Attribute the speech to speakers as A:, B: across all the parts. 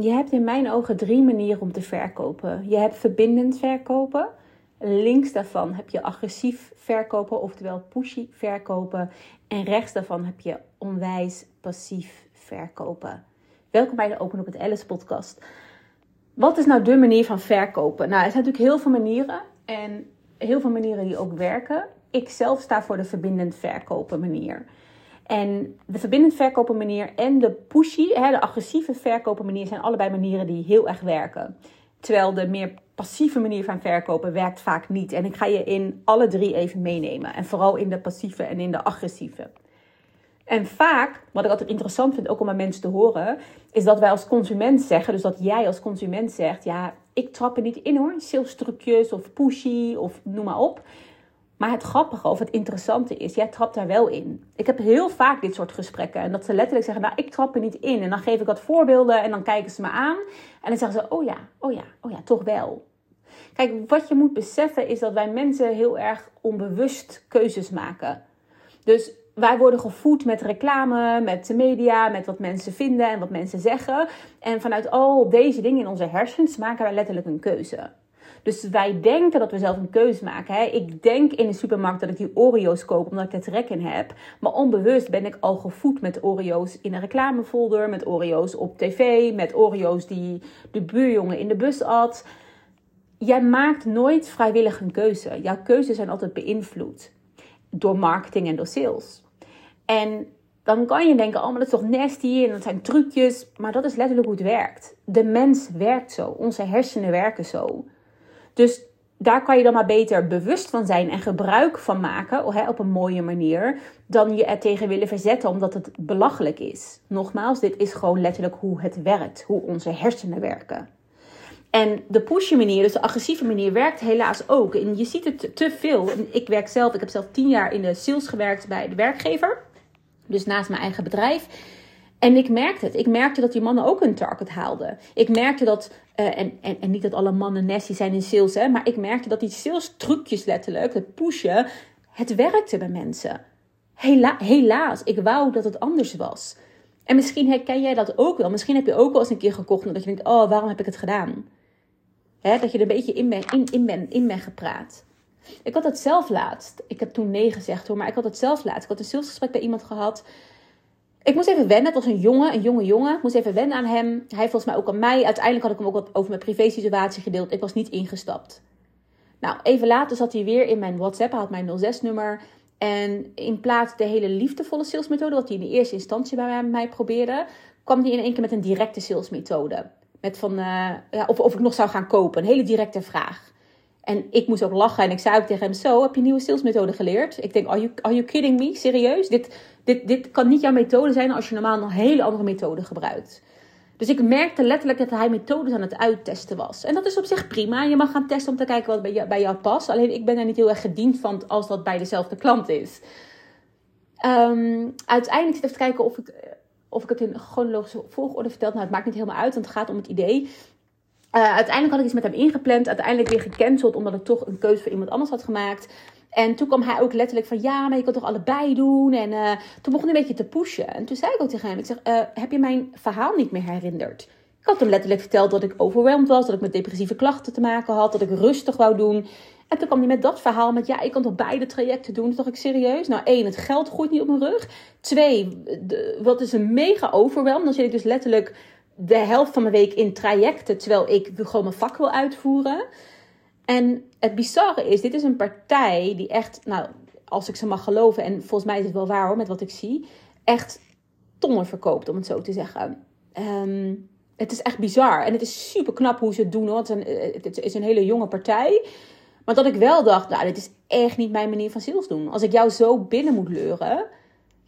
A: je hebt in mijn ogen drie manieren om te verkopen. Je hebt verbindend verkopen. Links daarvan heb je agressief verkopen, oftewel pushy verkopen. En rechts daarvan heb je onwijs passief verkopen. Welkom bij de Open op het Alice podcast. Wat is nou de manier van verkopen? Nou, er zijn natuurlijk heel veel manieren en heel veel manieren die ook werken. Ik zelf sta voor de verbindend verkopen manier. En de verbindend verkopen manier en de pushy, de agressieve verkopen manier zijn allebei manieren die heel erg werken. Terwijl de meer passieve manier van verkopen werkt vaak niet. En ik ga je in alle drie even meenemen. En vooral in de passieve en in de agressieve. En vaak, wat ik altijd interessant vind, ook om aan mensen te horen, is dat wij als consument zeggen, dus dat jij als consument zegt, ja, ik trap er niet in hoor, sales trucjes of pushy of noem maar op. Maar het grappige of het interessante is, jij trapt daar wel in. Ik heb heel vaak dit soort gesprekken. En dat ze letterlijk zeggen, nou, ik trap er niet in. En dan geef ik wat voorbeelden en dan kijken ze me aan. En dan zeggen ze, oh ja, oh ja, oh ja, toch wel. Kijk, wat je moet beseffen is dat wij mensen heel erg onbewust keuzes maken. Dus wij worden gevoed met reclame, met de media, met wat mensen vinden en wat mensen zeggen. En vanuit al deze dingen in onze hersens maken wij letterlijk een keuze. Dus wij denken dat we zelf een keuze maken. Hè? Ik denk in de supermarkt dat ik die Oreo's koop omdat ik er trek in heb. Maar onbewust ben ik al gevoed met Oreo's in een reclamefolder, met Oreo's op tv, met Oreo's die de buurjongen in de bus at. Jij maakt nooit vrijwillig een keuze. Jouw keuzes zijn altijd beïnvloed door marketing en door sales. En dan kan je denken, oh, maar dat is toch nasty en dat zijn trucjes. Maar dat is letterlijk hoe het werkt. De mens werkt zo. Onze hersenen werken zo. Dus daar kan je dan maar beter bewust van zijn en gebruik van maken op een mooie manier, dan je er tegen willen verzetten omdat het belachelijk is. Nogmaals, dit is gewoon letterlijk hoe het werkt, hoe onze hersenen werken. En de pushy manier, dus de agressieve manier, werkt helaas ook. En je ziet het te veel. Ik werk zelf, ik heb zelf tien jaar in de sales gewerkt bij de werkgever. Dus naast mijn eigen bedrijf. En ik merkte het. Ik merkte dat die mannen ook hun target haalden. Ik merkte dat, uh, en, en, en niet dat alle mannen nasty zijn in sales, hè, maar ik merkte dat die sales trucjes letterlijk, het pushen, het werkte bij mensen. Hela helaas, ik wou dat het anders was. En misschien herken jij dat ook wel. Misschien heb je ook wel eens een keer gekocht en dat je denkt, oh, waarom heb ik het gedaan? Hè, dat je er een beetje in bent in, in, in ben gepraat. Ik had het zelf laatst. Ik heb toen nee gezegd hoor, maar ik had het zelf laatst. Ik had een salesgesprek bij iemand gehad. Ik moest even wennen. Het was een jongen, een jonge jongen. Ik moest even wennen aan hem. Hij volgens mij ook aan mij. Uiteindelijk had ik hem ook wat over mijn privé situatie gedeeld. Ik was niet ingestapt. Nou, even later zat hij weer in mijn WhatsApp. Had mijn 06-nummer. En in plaats de hele liefdevolle salesmethode, wat hij in de eerste instantie bij mij probeerde, kwam hij in één keer met een directe salesmethode. Met van, uh, ja, of, of ik nog zou gaan kopen. Een hele directe vraag. En ik moest ook lachen en ik zei ook tegen hem: Zo, heb je nieuwe salesmethode geleerd? Ik denk: Are you, are you kidding me? Serieus? Dit, dit, dit kan niet jouw methode zijn als je normaal een hele andere methode gebruikt. Dus ik merkte letterlijk dat hij methodes aan het uittesten was. En dat is op zich prima. Je mag gaan testen om te kijken wat bij jou, bij jou past. Alleen ik ben er niet heel erg gediend van als dat bij dezelfde klant is. Um, uiteindelijk zit even te kijken of ik, of ik het in chronologische volgorde vertel. Nou, het maakt niet helemaal uit, want het gaat om het idee. Uh, uiteindelijk had ik iets met hem ingepland. Uiteindelijk weer gecanceld omdat ik toch een keuze voor iemand anders had gemaakt. En toen kwam hij ook letterlijk van ja, maar je kan toch allebei doen. En uh, toen begon hij een beetje te pushen. En toen zei ik ook tegen hem: ik zeg, uh, heb je mijn verhaal niet meer herinnerd? Ik had hem letterlijk verteld dat ik overweldigd was, dat ik met depressieve klachten te maken had, dat ik rustig wou doen. En toen kwam hij met dat verhaal met ja, ik kan toch beide trajecten doen. Toen dacht ik serieus. Nou, één, het geld groeit niet op mijn rug. Twee, wat is een mega overweldigd. Dan zit ik dus letterlijk de helft van mijn week in trajecten, terwijl ik gewoon mijn vak wil uitvoeren. En het bizarre is, dit is een partij die echt, nou, als ik ze mag geloven, en volgens mij is het wel waar hoor, met wat ik zie, echt tonnen verkoopt, om het zo te zeggen. Ehm, het is echt bizar. En het is super knap hoe ze het doen hoor. Het is, een, het is een hele jonge partij. Maar dat ik wel dacht, nou, dit is echt niet mijn manier van sales doen. Als ik jou zo binnen moet leuren,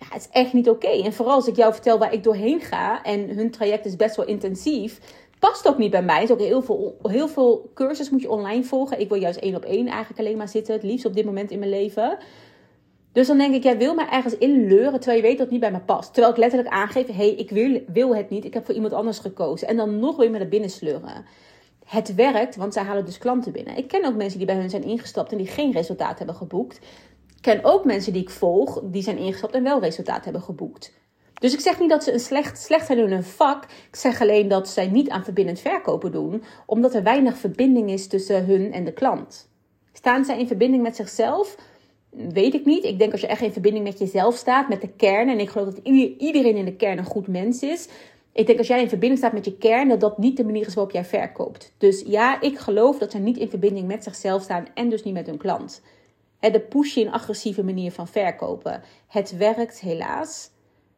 A: ja, het is echt niet oké. En vooral als ik jou vertel waar ik doorheen ga en hun traject is best wel intensief, past ook niet bij mij. is ook heel veel, heel veel cursus moet je online volgen. Ik wil juist één op één eigenlijk alleen maar zitten, het liefst op dit moment in mijn leven. Dus dan denk ik, jij wil mij ergens inleuren terwijl je weet dat het niet bij me past. Terwijl ik letterlijk aangeef, hé, hey, ik wil, wil het niet, ik heb voor iemand anders gekozen. En dan nog weer me naar binnen. Het werkt, want zij halen dus klanten binnen. Ik ken ook mensen die bij hun zijn ingestapt en die geen resultaat hebben geboekt ken ook mensen die ik volg, die zijn ingestapt en wel resultaat hebben geboekt. Dus ik zeg niet dat ze een slecht, slecht zijn in hun vak. Ik zeg alleen dat zij niet aan verbindend verkopen doen, omdat er weinig verbinding is tussen hun en de klant. Staan zij in verbinding met zichzelf? Weet ik niet. Ik denk als je echt in verbinding met jezelf staat, met de kern. En ik geloof dat iedereen in de kern een goed mens is. Ik denk als jij in verbinding staat met je kern, dat dat niet de manier is waarop jij verkoopt. Dus ja, ik geloof dat ze niet in verbinding met zichzelf staan en dus niet met hun klant. De pushy en agressieve manier van verkopen. Het werkt helaas.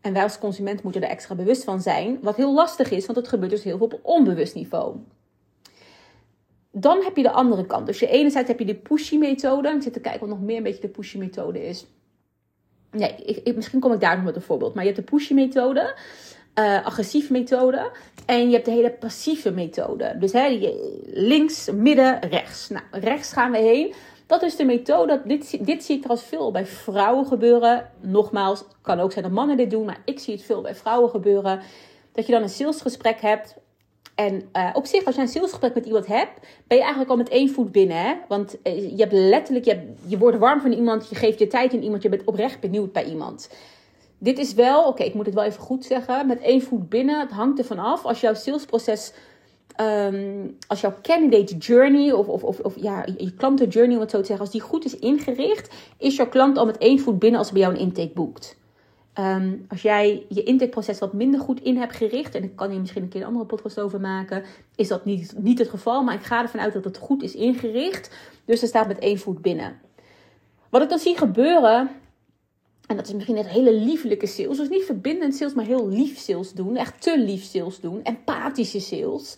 A: En wij als consument moeten er extra bewust van zijn. Wat heel lastig is, want het gebeurt dus heel veel op onbewust niveau. Dan heb je de andere kant. Dus je enerzijds heb je de pushy methode. Ik zit te kijken wat nog meer een beetje de pushy methode is. Nee, ik, misschien kom ik daar nog met een voorbeeld. Maar je hebt de pushy methode. Uh, agressieve methode. En je hebt de hele passieve methode. Dus hè, links, midden, rechts. Nou, rechts gaan we heen. Dat is de methode. Dit, dit zie ik trouwens veel bij vrouwen gebeuren. Nogmaals, het kan ook zijn dat mannen dit doen, maar ik zie het veel bij vrouwen gebeuren. Dat je dan een salesgesprek hebt. En uh, op zich, als je een salesgesprek met iemand hebt, ben je eigenlijk al met één voet binnen. Hè? Want uh, je hebt letterlijk, je, je wordt warm van iemand, je geeft je tijd in iemand, je bent oprecht benieuwd bij iemand. Dit is wel, oké, ik moet het wel even goed zeggen, met één voet binnen. Het hangt ervan af. Als jouw salesproces um, als jouw candidate journey of, of, of, of ja, je klanten journey, om het zo te zeggen, als die goed is ingericht, is jouw klant al met één voet binnen als hij bij jou een intake boekt. Um, als jij je intakeproces wat minder goed in hebt gericht, en ik kan hier misschien een keer een andere podcast over maken, is dat niet, niet het geval. Maar ik ga ervan uit dat het goed is ingericht. Dus er staat met één voet binnen. Wat ik dan zie gebeuren, en dat is misschien net hele liefelijke sales. Dus niet verbindend sales, maar heel lief sales doen. Echt te lief sales doen. Empathische sales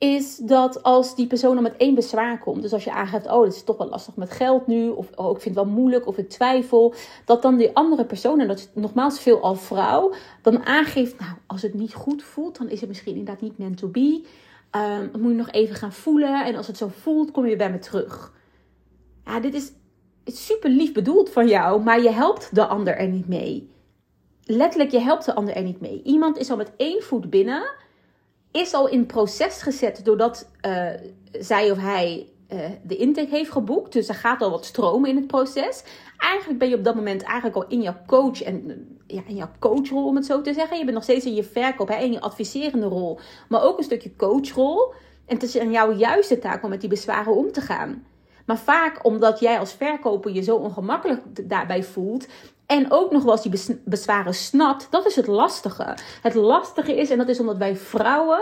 A: is dat als die persoon dan met één bezwaar komt, dus als je aangeeft, oh, dit is toch wel lastig met geld nu, of oh, ik vind het wel moeilijk, of ik twijfel, dat dan die andere persoon, en dat is nogmaals veel al vrouw, dan aangeeft, nou, als het niet goed voelt, dan is het misschien inderdaad niet meant to be. Um, dan moet je nog even gaan voelen, en als het zo voelt, kom je bij me terug. Ja, dit is super lief bedoeld van jou, maar je helpt de ander er niet mee. Letterlijk, je helpt de ander er niet mee. Iemand is al met één voet binnen is al in proces gezet doordat uh, zij of hij uh, de intake heeft geboekt. Dus er gaat al wat stromen in het proces. Eigenlijk ben je op dat moment eigenlijk al in jouw coach en ja, in jouw coachrol, om het zo te zeggen. Je bent nog steeds in je verkoop, hè, in je adviserende rol, maar ook een stukje coachrol. En het is aan jouw juiste taak om met die bezwaren om te gaan. Maar vaak omdat jij als verkoper je zo ongemakkelijk daarbij voelt, en ook nog wel eens die bezwaren snapt, dat is het lastige. Het lastige is, en dat is omdat wij vrouwen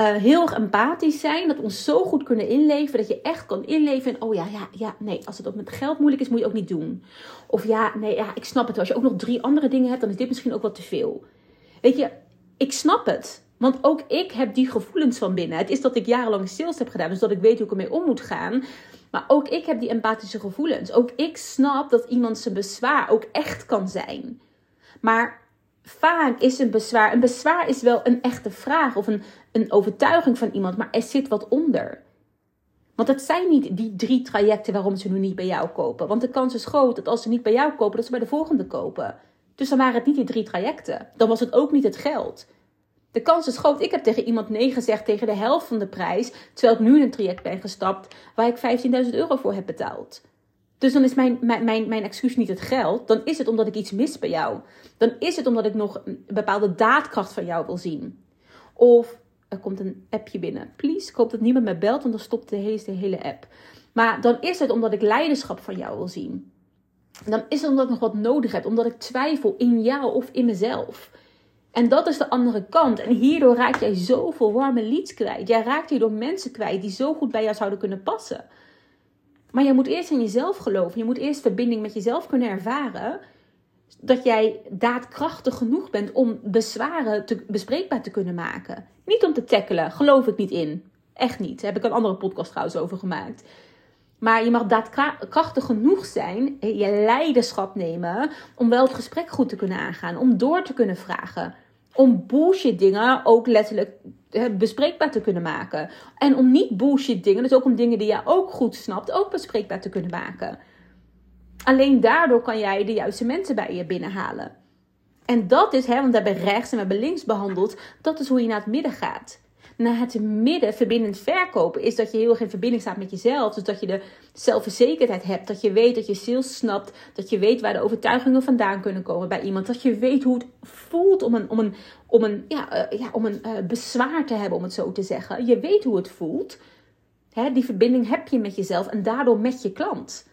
A: uh, heel erg empathisch zijn, dat we ons zo goed kunnen inleven, dat je echt kan inleven in, oh ja, ja, ja, nee, als het ook met geld moeilijk is, moet je ook niet doen. Of ja, nee, ja, ik snap het. Als je ook nog drie andere dingen hebt, dan is dit misschien ook wat te veel. Weet je, ik snap het. Want ook ik heb die gevoelens van binnen. Het is dat ik jarenlang sales heb gedaan, dus dat ik weet hoe ik ermee om moet gaan. Maar ook ik heb die empathische gevoelens. Ook ik snap dat iemand zijn bezwaar ook echt kan zijn. Maar vaak is een bezwaar. Een bezwaar is wel een echte vraag of een, een overtuiging van iemand, maar er zit wat onder. Want het zijn niet die drie trajecten waarom ze nu niet bij jou kopen. Want de kans is groot dat als ze niet bij jou kopen, dat ze bij de volgende kopen. Dus dan waren het niet die drie trajecten. Dan was het ook niet het geld. De kans is groot. Ik heb tegen iemand nee gezegd tegen de helft van de prijs. Terwijl ik nu in een traject ben gestapt waar ik 15.000 euro voor heb betaald. Dus dan is mijn, mijn, mijn, mijn excuus niet het geld. Dan is het omdat ik iets mis bij jou. Dan is het omdat ik nog een bepaalde daadkracht van jou wil zien. Of er komt een appje binnen. Please, ik hoop dat niemand me belt, want dan stopt de hele, de hele app. Maar dan is het omdat ik leiderschap van jou wil zien. Dan is het omdat ik nog wat nodig heb. Omdat ik twijfel in jou of in mezelf. En dat is de andere kant. En hierdoor raak jij zoveel warme leads kwijt. Jij raakt hierdoor mensen kwijt die zo goed bij jou zouden kunnen passen. Maar je moet eerst in jezelf geloven. Je moet eerst verbinding met jezelf kunnen ervaren. Dat jij daadkrachtig genoeg bent om bezwaren te, bespreekbaar te kunnen maken. Niet om te tackelen, geloof ik niet in. Echt niet. Daar heb ik een andere podcast trouwens over gemaakt. Maar je mag daadkrachtig genoeg zijn, je leiderschap nemen, om wel het gesprek goed te kunnen aangaan, om door te kunnen vragen. Om bullshit dingen ook letterlijk bespreekbaar te kunnen maken. En om niet bullshit dingen, dus ook om dingen die jij ook goed snapt, ook bespreekbaar te kunnen maken. Alleen daardoor kan jij de juiste mensen bij je binnenhalen. En dat is, hè, want we hebben rechts en we hebben links behandeld, dat is hoe je naar het midden gaat. Naar het midden, verbindend verkopen, is dat je heel erg in verbinding staat met jezelf. Dus dat je de zelfverzekerdheid hebt. Dat je weet dat je sales snapt. Dat je weet waar de overtuigingen vandaan kunnen komen bij iemand. Dat je weet hoe het voelt om een, om een, om een, ja, uh, ja, om een uh, bezwaar te hebben, om het zo te zeggen. Je weet hoe het voelt. Hè, die verbinding heb je met jezelf en daardoor met je klant.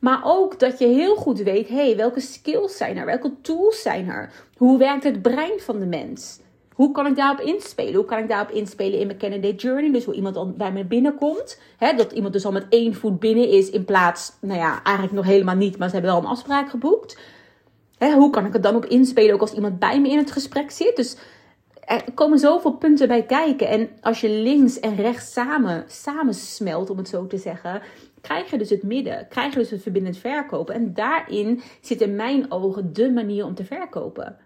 A: Maar ook dat je heel goed weet, hey, welke skills zijn er? Welke tools zijn er? Hoe werkt het brein van de mens? Hoe kan ik daarop inspelen? Hoe kan ik daarop inspelen in mijn candidate journey? Dus hoe iemand al bij me binnenkomt. Hè, dat iemand dus al met één voet binnen is in plaats, nou ja, eigenlijk nog helemaal niet, maar ze hebben wel een afspraak geboekt. Hè, hoe kan ik er dan op inspelen ook als iemand bij me in het gesprek zit? Dus er komen zoveel punten bij kijken. En als je links en rechts samen, samen smelt, om het zo te zeggen, krijg je dus het midden. Krijg je dus het verbindend verkopen. En daarin zit in mijn ogen de manier om te verkopen.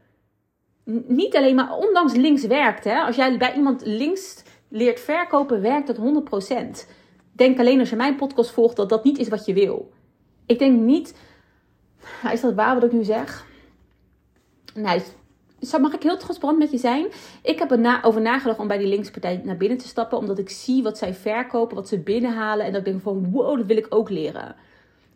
A: Niet alleen maar, ondanks links werkt. Hè? Als jij bij iemand links leert verkopen, werkt dat 100%. Denk alleen als je mijn podcast volgt dat dat niet is wat je wil. Ik denk niet. Is dat waar wat ik nu zeg? Nou, mag ik heel transparant met je zijn? Ik heb er na, nagedacht om bij die linkspartij naar binnen te stappen. Omdat ik zie wat zij verkopen, wat ze binnenhalen. En dat ik denk van wow, dat wil ik ook leren.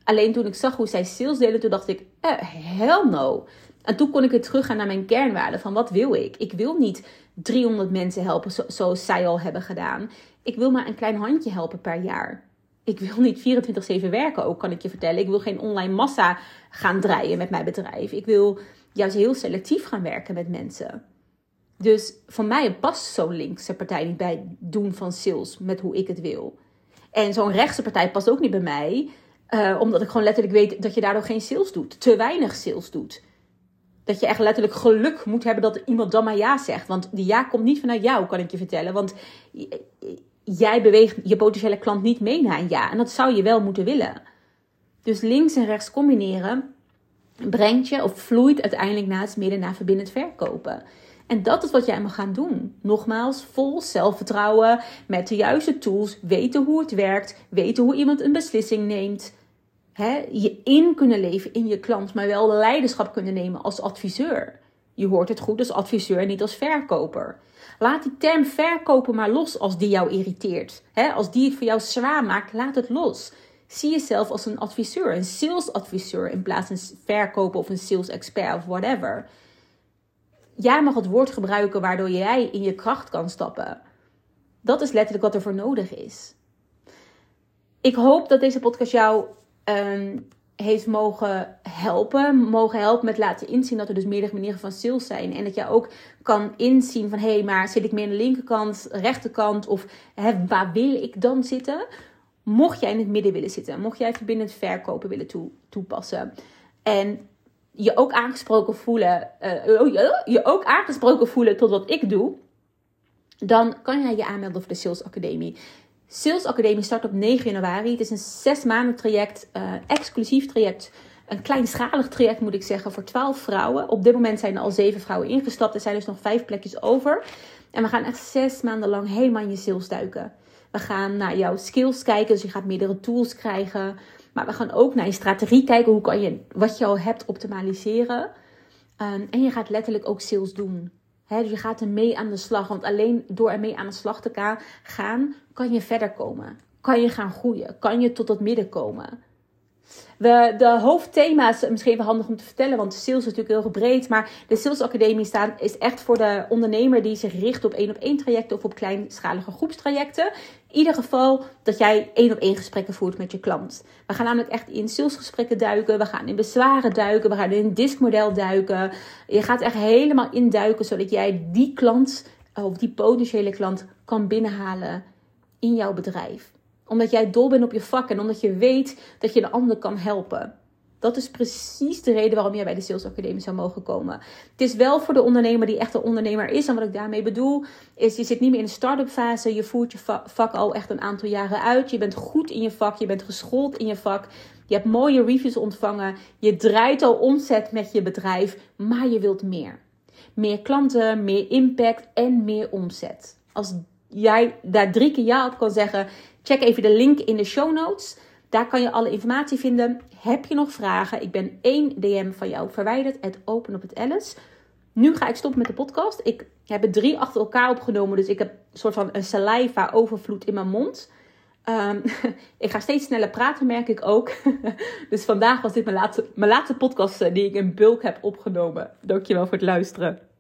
A: Alleen toen ik zag hoe zij sales deden, toen dacht ik, eh, hell no. En toen kon ik weer teruggaan naar mijn kernwaarden van wat wil ik? Ik wil niet 300 mensen helpen zoals zij al hebben gedaan. Ik wil maar een klein handje helpen per jaar. Ik wil niet 24-7 werken ook, kan ik je vertellen. Ik wil geen online massa gaan draaien met mijn bedrijf. Ik wil juist heel selectief gaan werken met mensen. Dus voor mij past zo'n linkse partij niet bij doen van sales met hoe ik het wil. En zo'n rechtse partij past ook niet bij mij, uh, omdat ik gewoon letterlijk weet dat je daardoor geen sales doet. Te weinig sales doet. Dat je echt letterlijk geluk moet hebben dat iemand dan maar ja zegt. Want die ja komt niet vanuit jou, kan ik je vertellen. Want jij beweegt je potentiële klant niet mee naar een ja. En dat zou je wel moeten willen. Dus links en rechts combineren brengt je of vloeit uiteindelijk naar het midden naar verbindend verkopen. En dat is wat jij mag gaan doen. Nogmaals, vol zelfvertrouwen, met de juiste tools, weten hoe het werkt, weten hoe iemand een beslissing neemt. He, je in kunnen leven in je klant, maar wel leiderschap kunnen nemen als adviseur. Je hoort het goed als adviseur, niet als verkoper. Laat die term verkopen maar los als die jou irriteert. als die het voor jou zwaar maakt, laat het los. Zie jezelf als een adviseur, een salesadviseur in plaats van een verkoper of een sales expert of whatever. Jij mag het woord gebruiken waardoor jij in je kracht kan stappen. Dat is letterlijk wat er voor nodig is. Ik hoop dat deze podcast jou um, heeft mogen helpen. Mogen helpen met laten inzien dat er dus meerdere manieren van sales zijn. En dat jij ook kan inzien van hé, hey, maar zit ik meer aan de linkerkant, rechterkant of hè, waar wil ik dan zitten? Mocht jij in het midden willen zitten, mocht jij verbindend verkopen willen toe, toepassen. En je ook aangesproken voelen, uh, je ook aangesproken voelen tot wat ik doe, dan kan jij je aanmelden voor de Sales Academie. Sales Academie start op 9 januari. Het is een zes maanden traject, uh, exclusief traject. Een kleinschalig traject moet ik zeggen voor 12 vrouwen. Op dit moment zijn er al 7 vrouwen ingestapt. Er zijn dus nog 5 plekjes over. En we gaan echt zes maanden lang helemaal in je sales duiken. We gaan naar jouw skills kijken, dus je gaat meerdere tools krijgen. Maar we gaan ook naar je strategie kijken. Hoe kan je wat je al hebt optimaliseren? Um, en je gaat letterlijk ook sales doen. Dus je gaat er mee aan de slag. Want alleen door er mee aan de slag te gaan, kan je verder komen. Kan je gaan groeien. Kan je tot het midden komen. De hoofdthema's, misschien even handig om te vertellen, want sales is natuurlijk heel breed. Maar de Sales Academie staat, is echt voor de ondernemer die zich richt op één op één trajecten of op kleinschalige groepstrajecten. In ieder geval dat jij één op één gesprekken voert met je klant. We gaan namelijk echt in salesgesprekken duiken. We gaan in bezwaren duiken. We gaan in een diskmodel duiken. Je gaat echt helemaal induiken zodat jij die klant of die potentiële klant kan binnenhalen in jouw bedrijf omdat jij dol bent op je vak en omdat je weet dat je de ander kan helpen. Dat is precies de reden waarom jij bij de Sales Academie zou mogen komen. Het is wel voor de ondernemer die echt een ondernemer is. En wat ik daarmee bedoel, is je zit niet meer in de start-up fase. Je voert je vak al echt een aantal jaren uit. Je bent goed in je vak. Je bent geschoold in je vak. Je hebt mooie reviews ontvangen. Je draait al omzet met je bedrijf. Maar je wilt meer. Meer klanten, meer impact en meer omzet. Als jij daar drie keer ja op kan zeggen, Check even de link in de show notes. Daar kan je alle informatie vinden. Heb je nog vragen? Ik ben één DM van jou verwijderd. Het open op het Alice. nu ga ik stoppen met de podcast. Ik heb er drie achter elkaar opgenomen. Dus ik heb een soort van een saliva overvloed in mijn mond. Ehm, ik ga steeds sneller praten, merk ik ook. dus vandaag was dit mijn laatste, mijn laatste podcast eh, die ik in bulk heb opgenomen. Dankjewel voor het luisteren.